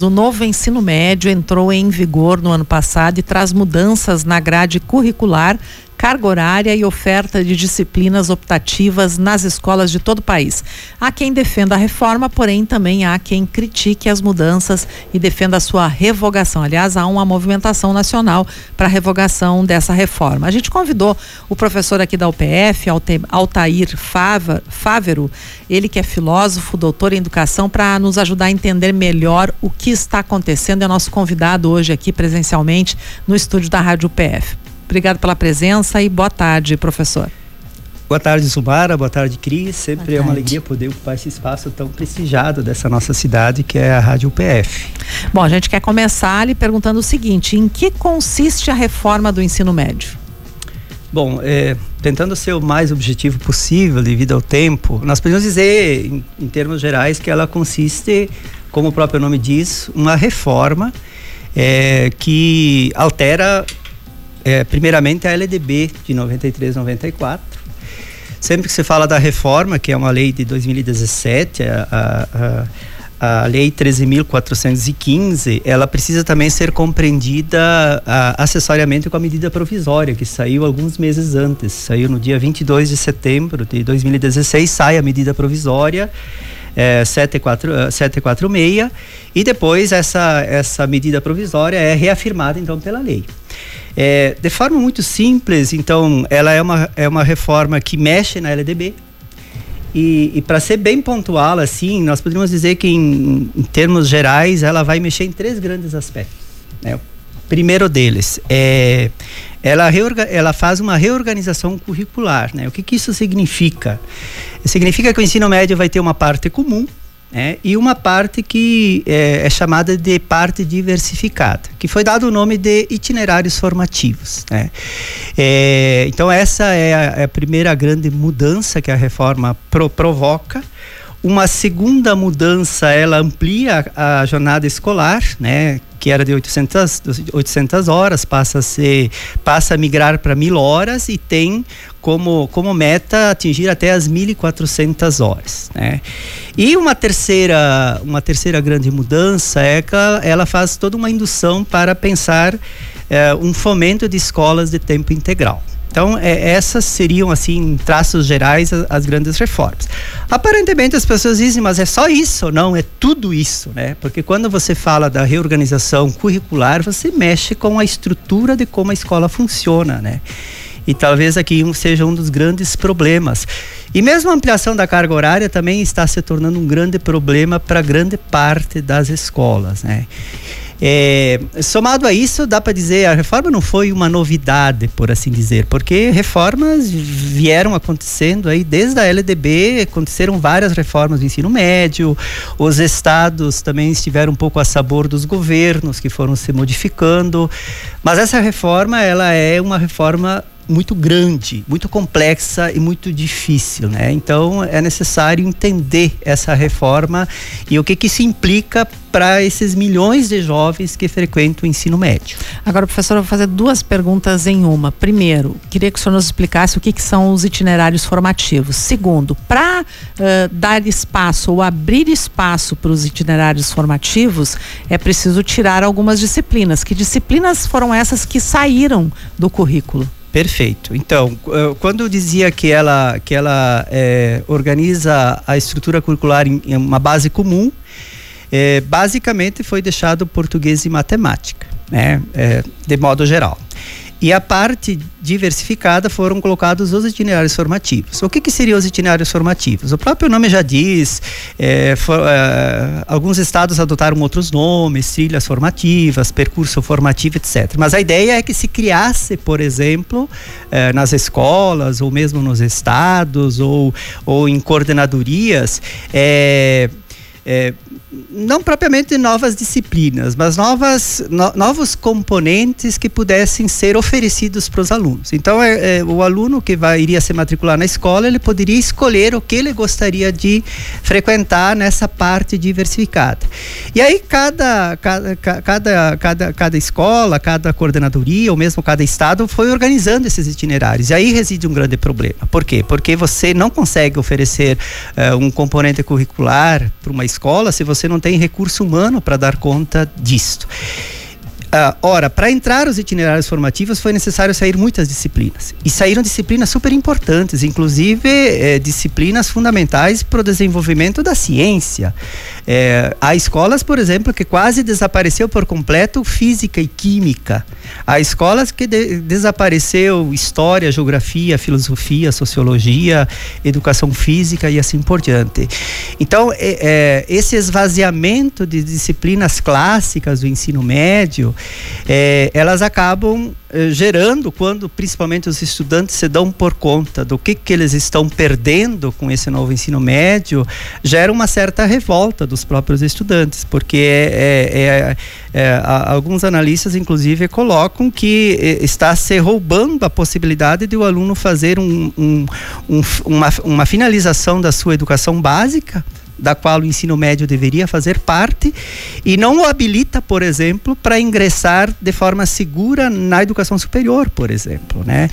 O novo ensino médio entrou em vigor no ano passado e traz mudanças na grade curricular carga horária e oferta de disciplinas optativas nas escolas de todo o país. Há quem defenda a reforma, porém também há quem critique as mudanças e defenda a sua revogação. Aliás, há uma movimentação nacional para a revogação dessa reforma. A gente convidou o professor aqui da UPF, Altair Fávero, ele que é filósofo, doutor em educação, para nos ajudar a entender melhor o que está acontecendo. É nosso convidado hoje aqui presencialmente no estúdio da Rádio UPF. Obrigado pela presença e boa tarde, professor. Boa tarde, Zumara. Boa tarde, Cris. Sempre é uma alegria poder ocupar esse espaço tão prestigiado dessa nossa cidade, que é a Rádio UPF. Bom, a gente quer começar lhe perguntando o seguinte: em que consiste a reforma do ensino médio? Bom, é, tentando ser o mais objetivo possível devido ao tempo, nós podemos dizer, em, em termos gerais, que ela consiste, como o próprio nome diz, uma reforma é, que altera é, primeiramente a LDB de 93, 94. Sempre que se fala da reforma, que é uma lei de 2017, a, a, a lei 13.415, ela precisa também ser compreendida a, acessoriamente com a medida provisória, que saiu alguns meses antes. Saiu no dia 22 de setembro de 2016, sai a medida provisória é, 74, 746 e depois essa, essa medida provisória é reafirmada então pela lei. É, de forma muito simples, então, ela é uma, é uma reforma que mexe na LDB. E, e para ser bem pontual, assim, nós poderíamos dizer que, em, em, termos gerais, ela vai mexer em três grandes aspectos. Né? O primeiro deles é ela, ela faz uma reorganização curricular. Né? O que, que isso significa? Significa que o ensino médio vai ter uma parte comum, é, e uma parte que é, é, chamada de parte diversificada, que foi dado o nome de itinerários formativos. Né? É, então, essa é a, é a, primeira grande mudança que a reforma pro, provoca. Uma segunda mudança, ela amplia a jornada escolar, né? que era de 800, 800 horas, passa a, ser, passa a migrar para mil horas e tem como, como meta atingir até as 1.400 horas. Né? E uma terceira, uma terceira grande mudança é que ela, ela faz toda uma indução para pensar é, um fomento de escolas de tempo integral. Então, é, essas seriam, assim, em traços gerais, as, as, grandes reformas. Aparentemente, as pessoas dizem, mas é só isso? Não, é tudo isso, né? Porque quando você fala da reorganização curricular, você mexe com a estrutura de como a escola funciona, né? E talvez aqui um, seja um dos grandes problemas. E mesmo a ampliação da carga horária também está se tornando um grande problema para grande parte das escolas, né? É, somado a isso, dá para dizer a reforma não foi uma novidade, por assim dizer, porque reformas vieram acontecendo aí desde a LDB, aconteceram várias reformas do ensino médio, os estados também estiveram um pouco a sabor dos governos que foram se modificando, mas essa reforma ela é uma reforma muito grande, muito complexa e muito difícil, né? Então é necessário entender essa reforma e o que que isso implica para esses milhões de jovens que frequentam o ensino médio. Agora, professor, eu vou fazer duas perguntas em uma. Primeiro, queria que o senhor nos explicasse o que, que são os itinerários formativos. Segundo, para uh, dar espaço ou abrir espaço para os itinerários formativos, é preciso tirar algumas disciplinas. Que disciplinas foram essas que saíram do currículo? Perfeito. Então, quando eu dizia que ela, que ela é, organiza a estrutura curricular em, em uma base comum, é, basicamente foi deixado português e matemática, né, é, de modo geral. E a parte diversificada foram colocados os itinerários formativos. O que, que seriam os itinerários formativos? O próprio nome já diz, é, for, é, alguns estados adotaram outros nomes, trilhas formativas, percurso formativo, etc. Mas a ideia é que se criasse, por exemplo, é, nas escolas, ou mesmo nos estados, ou, ou em coordenadorias, é, é, não propriamente novas disciplinas, mas novas, no, novos componentes que pudessem ser oferecidos para os alunos. Então, é, é, o aluno que vai, iria se matricular na escola, ele poderia escolher o que ele gostaria de frequentar nessa parte diversificada. E aí, cada, cada, cada, cada, cada escola, cada coordenadoria, ou mesmo cada estado, foi organizando esses itinerários. E aí reside um grande problema. Por quê? Porque você não consegue oferecer uh, um componente curricular para uma escola se você não tem recurso humano para dar conta disto. Uh, ora, para entrar os itinerários formativos foi necessário sair muitas disciplinas. E saíram disciplinas super importantes, inclusive eh, disciplinas fundamentais para o desenvolvimento da ciência. Eh, há escolas, por exemplo, que quase desapareceu por completo física e química. Há escolas que de desapareceu história, geografia, filosofia, sociologia, educação física e assim por diante. Então, eh, esse esvaziamento de disciplinas clássicas do ensino médio é, elas acabam é, gerando, quando principalmente os estudantes se dão por conta do que, que eles estão perdendo com esse novo ensino médio, gera uma certa revolta dos próprios estudantes, porque é, é, é, é alguns analistas, inclusive, colocam que é, está se roubando a possibilidade de o aluno fazer um, um, um, uma, uma finalização da sua educação básica da qual o ensino médio deveria fazer parte e não o habilita, por exemplo, para ingressar de forma segura na educação superior, por exemplo, né?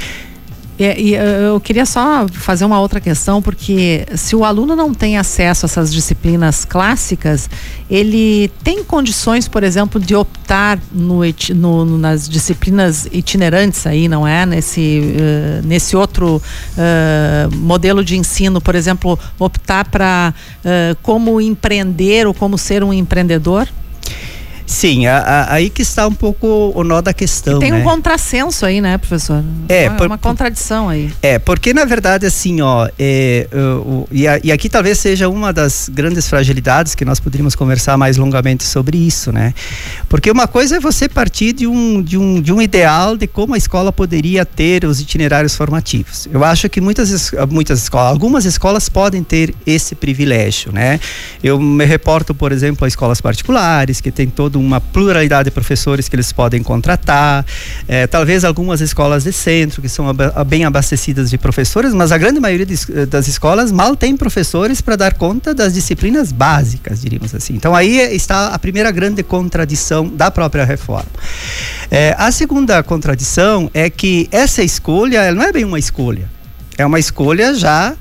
É, e, eu queria só fazer uma outra questão, porque se o aluno não tem acesso a essas disciplinas clássicas, ele tem condições, por exemplo, de optar no, no nas disciplinas itinerantes aí, não é? Nesse, uh, nesse outro uh, modelo de ensino, por exemplo, optar para uh, como empreender ou como ser um empreendedor? Sim, a, a, aí que está um pouco o nó da questão. E tem né? um contrassenso aí, né, professor? É, uma, por, uma contradição aí. É, porque na verdade, assim, ó, é, uh, e, a, e, aqui talvez seja uma das grandes fragilidades que nós poderíamos conversar mais longamente sobre isso, né? Porque uma coisa é você partir de um, de um, de um ideal de como a escola poderia ter os itinerários formativos. Eu acho que muitas, muitas escolas, algumas escolas podem ter esse privilégio, né? Eu me reporto, por exemplo, a escolas particulares que tem todo uma pluralidade de professores que eles podem contratar, é, talvez algumas escolas de centro que são bem abastecidas de professores, mas a grande maioria de, das escolas mal tem professores para dar conta das disciplinas básicas, diríamos assim. Então aí está a primeira grande contradição da própria reforma. É, a segunda contradição é que essa escolha não é bem uma escolha, é uma escolha já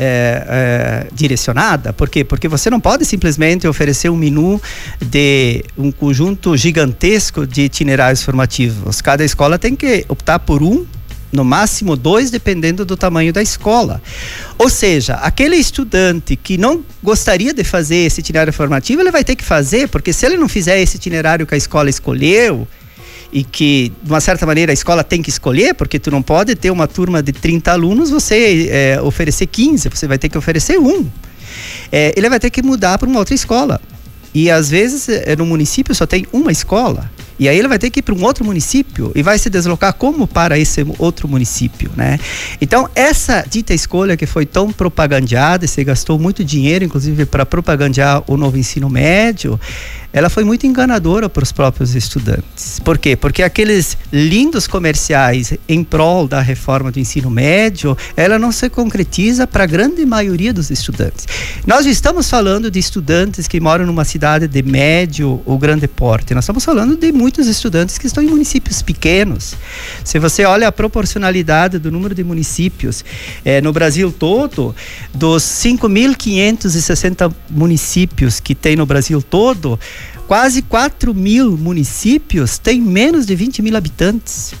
é, é, direcionada. Por quê? Porque você não pode simplesmente oferecer um menu de um conjunto gigantesco de itinerários formativos. Cada escola tem que optar por um no máximo dois, dependendo do tamanho da escola. Ou seja, aquele estudante que não gostaria de fazer esse itinerário formativo, ele vai ter que fazer, porque se ele não fizer esse itinerário que a escola escolheu, e que, de uma certa maneira, a escola tem que escolher, porque tu não pode ter uma turma de 30 alunos, você é, oferecer 15, você vai ter que oferecer um. É, ele vai ter que mudar para uma outra escola. E às vezes é, no município só tem uma escola. E aí ele vai ter que ir para um outro município e vai se deslocar como para esse outro município, né? Então, essa dita escolha que foi tão propagandeada, e se gastou muito dinheiro, inclusive, para propagandear o novo ensino médio, ela foi muito enganadora para os próprios estudantes. Por quê? Porque aqueles lindos comerciais em prol da reforma do ensino médio, ela não se concretiza para a grande maioria dos estudantes. Nós estamos falando de estudantes que moram numa cidade de médio ou grande porte. Nós estamos falando de muitos estudantes que estão em municípios pequenos. Se você olha a proporcionalidade do número de municípios eh, no Brasil todo, dos 5.560 municípios que tem no Brasil todo, Quase 4 mil municípios têm menos de 20 mil habitantes.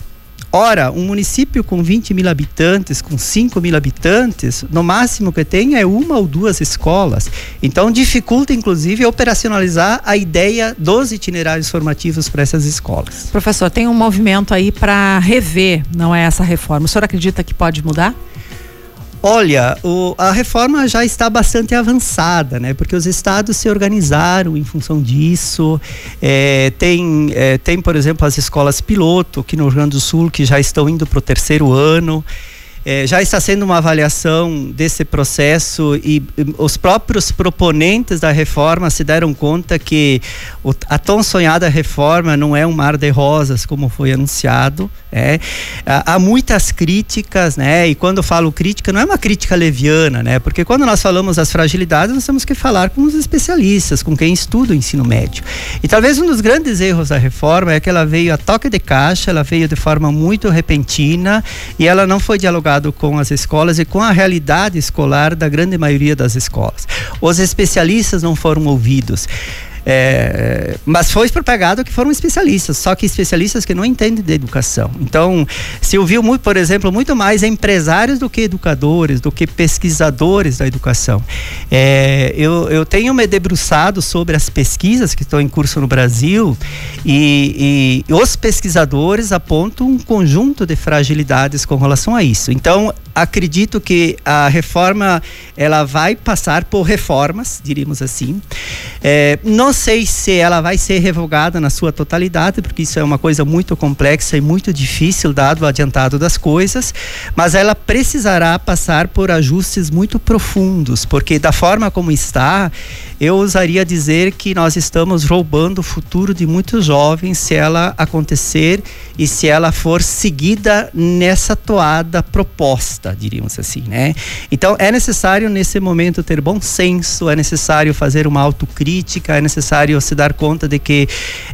Ora, um município com 20 mil habitantes, com 5 mil habitantes, no máximo que tem é uma ou duas escolas. Então, dificulta, inclusive, operacionalizar a ideia dos itinerários formativos para essas escolas. Professor, tem um movimento aí para rever, não é essa reforma. O senhor acredita que pode mudar? Olha, o, a reforma já está bastante avançada, né? Porque os estados se organizaram em função disso. É, tem, é, tem, por exemplo, as escolas piloto aqui no Rio Grande do Sul que já estão indo para o terceiro ano. É, já está sendo uma avaliação desse processo e, e, os próprios proponentes da reforma se deram conta que o, a tão sonhada reforma não é um mar de rosas como foi anunciado É, há muitas críticas, né? E quando falo crítica, não é uma crítica leviana, né? Porque quando nós falamos das fragilidades, nós temos que falar com os especialistas, com quem estuda o ensino médio. E talvez um dos grandes erros da reforma é que ela veio a toque de caixa, ela veio de forma muito repentina e ela não foi dialogado com as escolas e com a realidade escolar da grande maioria das escolas. Os especialistas não foram ouvidos. É, mas foi propagado que foram especialistas, só que especialistas que não entendem de educação. Então, se ouviu muito, por exemplo, muito mais empresários do que educadores, do que pesquisadores da educação. É, eu, eu tenho me debruçado sobre as pesquisas que estão em curso no Brasil e, e os pesquisadores apontam um conjunto de fragilidades com relação a isso. Então, acredito que a reforma ela vai passar por reformas, diríamos assim. É, não sei se ela vai ser revogada na sua totalidade, porque isso é uma coisa muito complexa e muito difícil, dado o adiantado das coisas, mas ela precisará passar por ajustes muito profundos, porque da forma como está, eu ousaria dizer que nós estamos roubando o futuro de muitos jovens se ela acontecer e se ela for seguida nessa toada proposta, diríamos assim, né? Então é necessário nesse momento ter bom senso, é necessário fazer uma autocrítica, é necessário se dar conta de que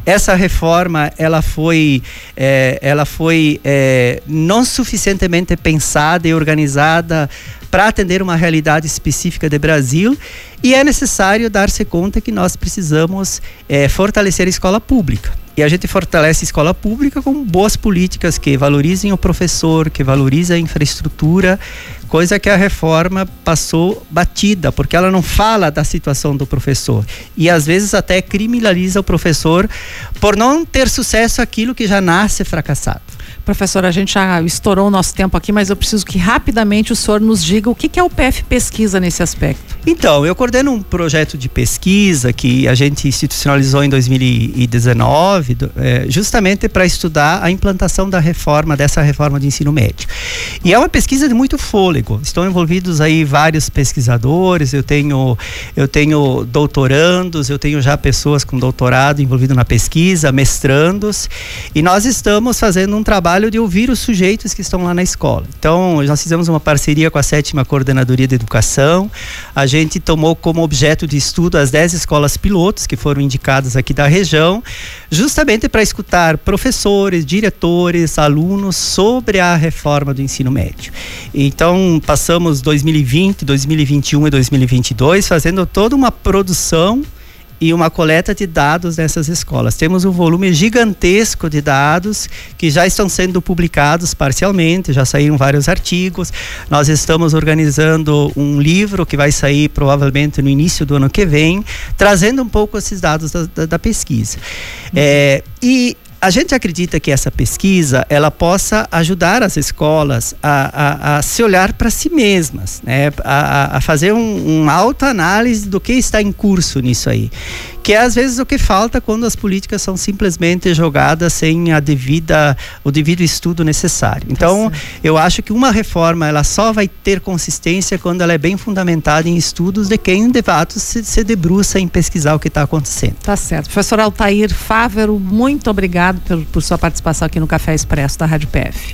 essa reforma ela foi, é, ela foi é, não suficientemente pensada e organizada para atender uma realidade específica do Brasil e é necessário dar-se conta que nós precisamos é, fortalecer a escola pública. E a gente fortalece a escola pública com boas políticas que valorizem o professor, que valorizem a infraestrutura, coisa que a reforma passou batida, porque ela não fala da situação do professor. E às vezes até criminaliza o professor por não ter sucesso aquilo que já nasce fracassado. Professor, a gente já estourou o nosso tempo aqui, mas eu preciso que rapidamente o senhor nos diga o que, que é o PF Pesquisa nesse aspecto. Então, eu coordeno um projeto de pesquisa que a gente institucionalizou em 2019, é, justamente para estudar a implantação da reforma, dessa reforma de ensino médio. E é uma pesquisa de muito fôlego. Estão envolvidos aí vários pesquisadores, eu tenho, eu tenho doutorandos, eu tenho já pessoas com doutorado envolvido na pesquisa, mestrandos, e nós estamos fazendo um trabalho de ouvir os sujeitos que estão lá na escola. Então, nós fizemos uma parceria com a sétima coordenadoria de educação, a gente tomou como objeto de estudo as 10 escolas pilotos que foram indicadas aqui da região, justamente para escutar professores, diretores, alunos sobre a reforma do ensino médio. Então, passamos 2020, 2021 e 2022 fazendo toda uma produção e uma coleta de dados nessas escolas. Temos um volume gigantesco de dados que já estão sendo publicados parcialmente, já saíram vários artigos. Nós estamos organizando um livro que vai sair provavelmente no início do ano que vem, trazendo um pouco esses dados da, da, da pesquisa. É, e a gente acredita que essa pesquisa ela possa ajudar as escolas a, a, a se olhar para si mesmas, né? a, a fazer um, uma autoanálise do que está em curso nisso aí que é às vezes o que falta quando as políticas são simplesmente jogadas sem a devida o devido estudo necessário. Então, tá eu acho que uma reforma ela só vai ter consistência quando ela é bem fundamentada em estudos de quem de fato se, se debruça em pesquisar o que está acontecendo. Tá certo. Professor Altair Fávero, muito obrigado por, por sua participação aqui no Café Expresso da Rádio PF.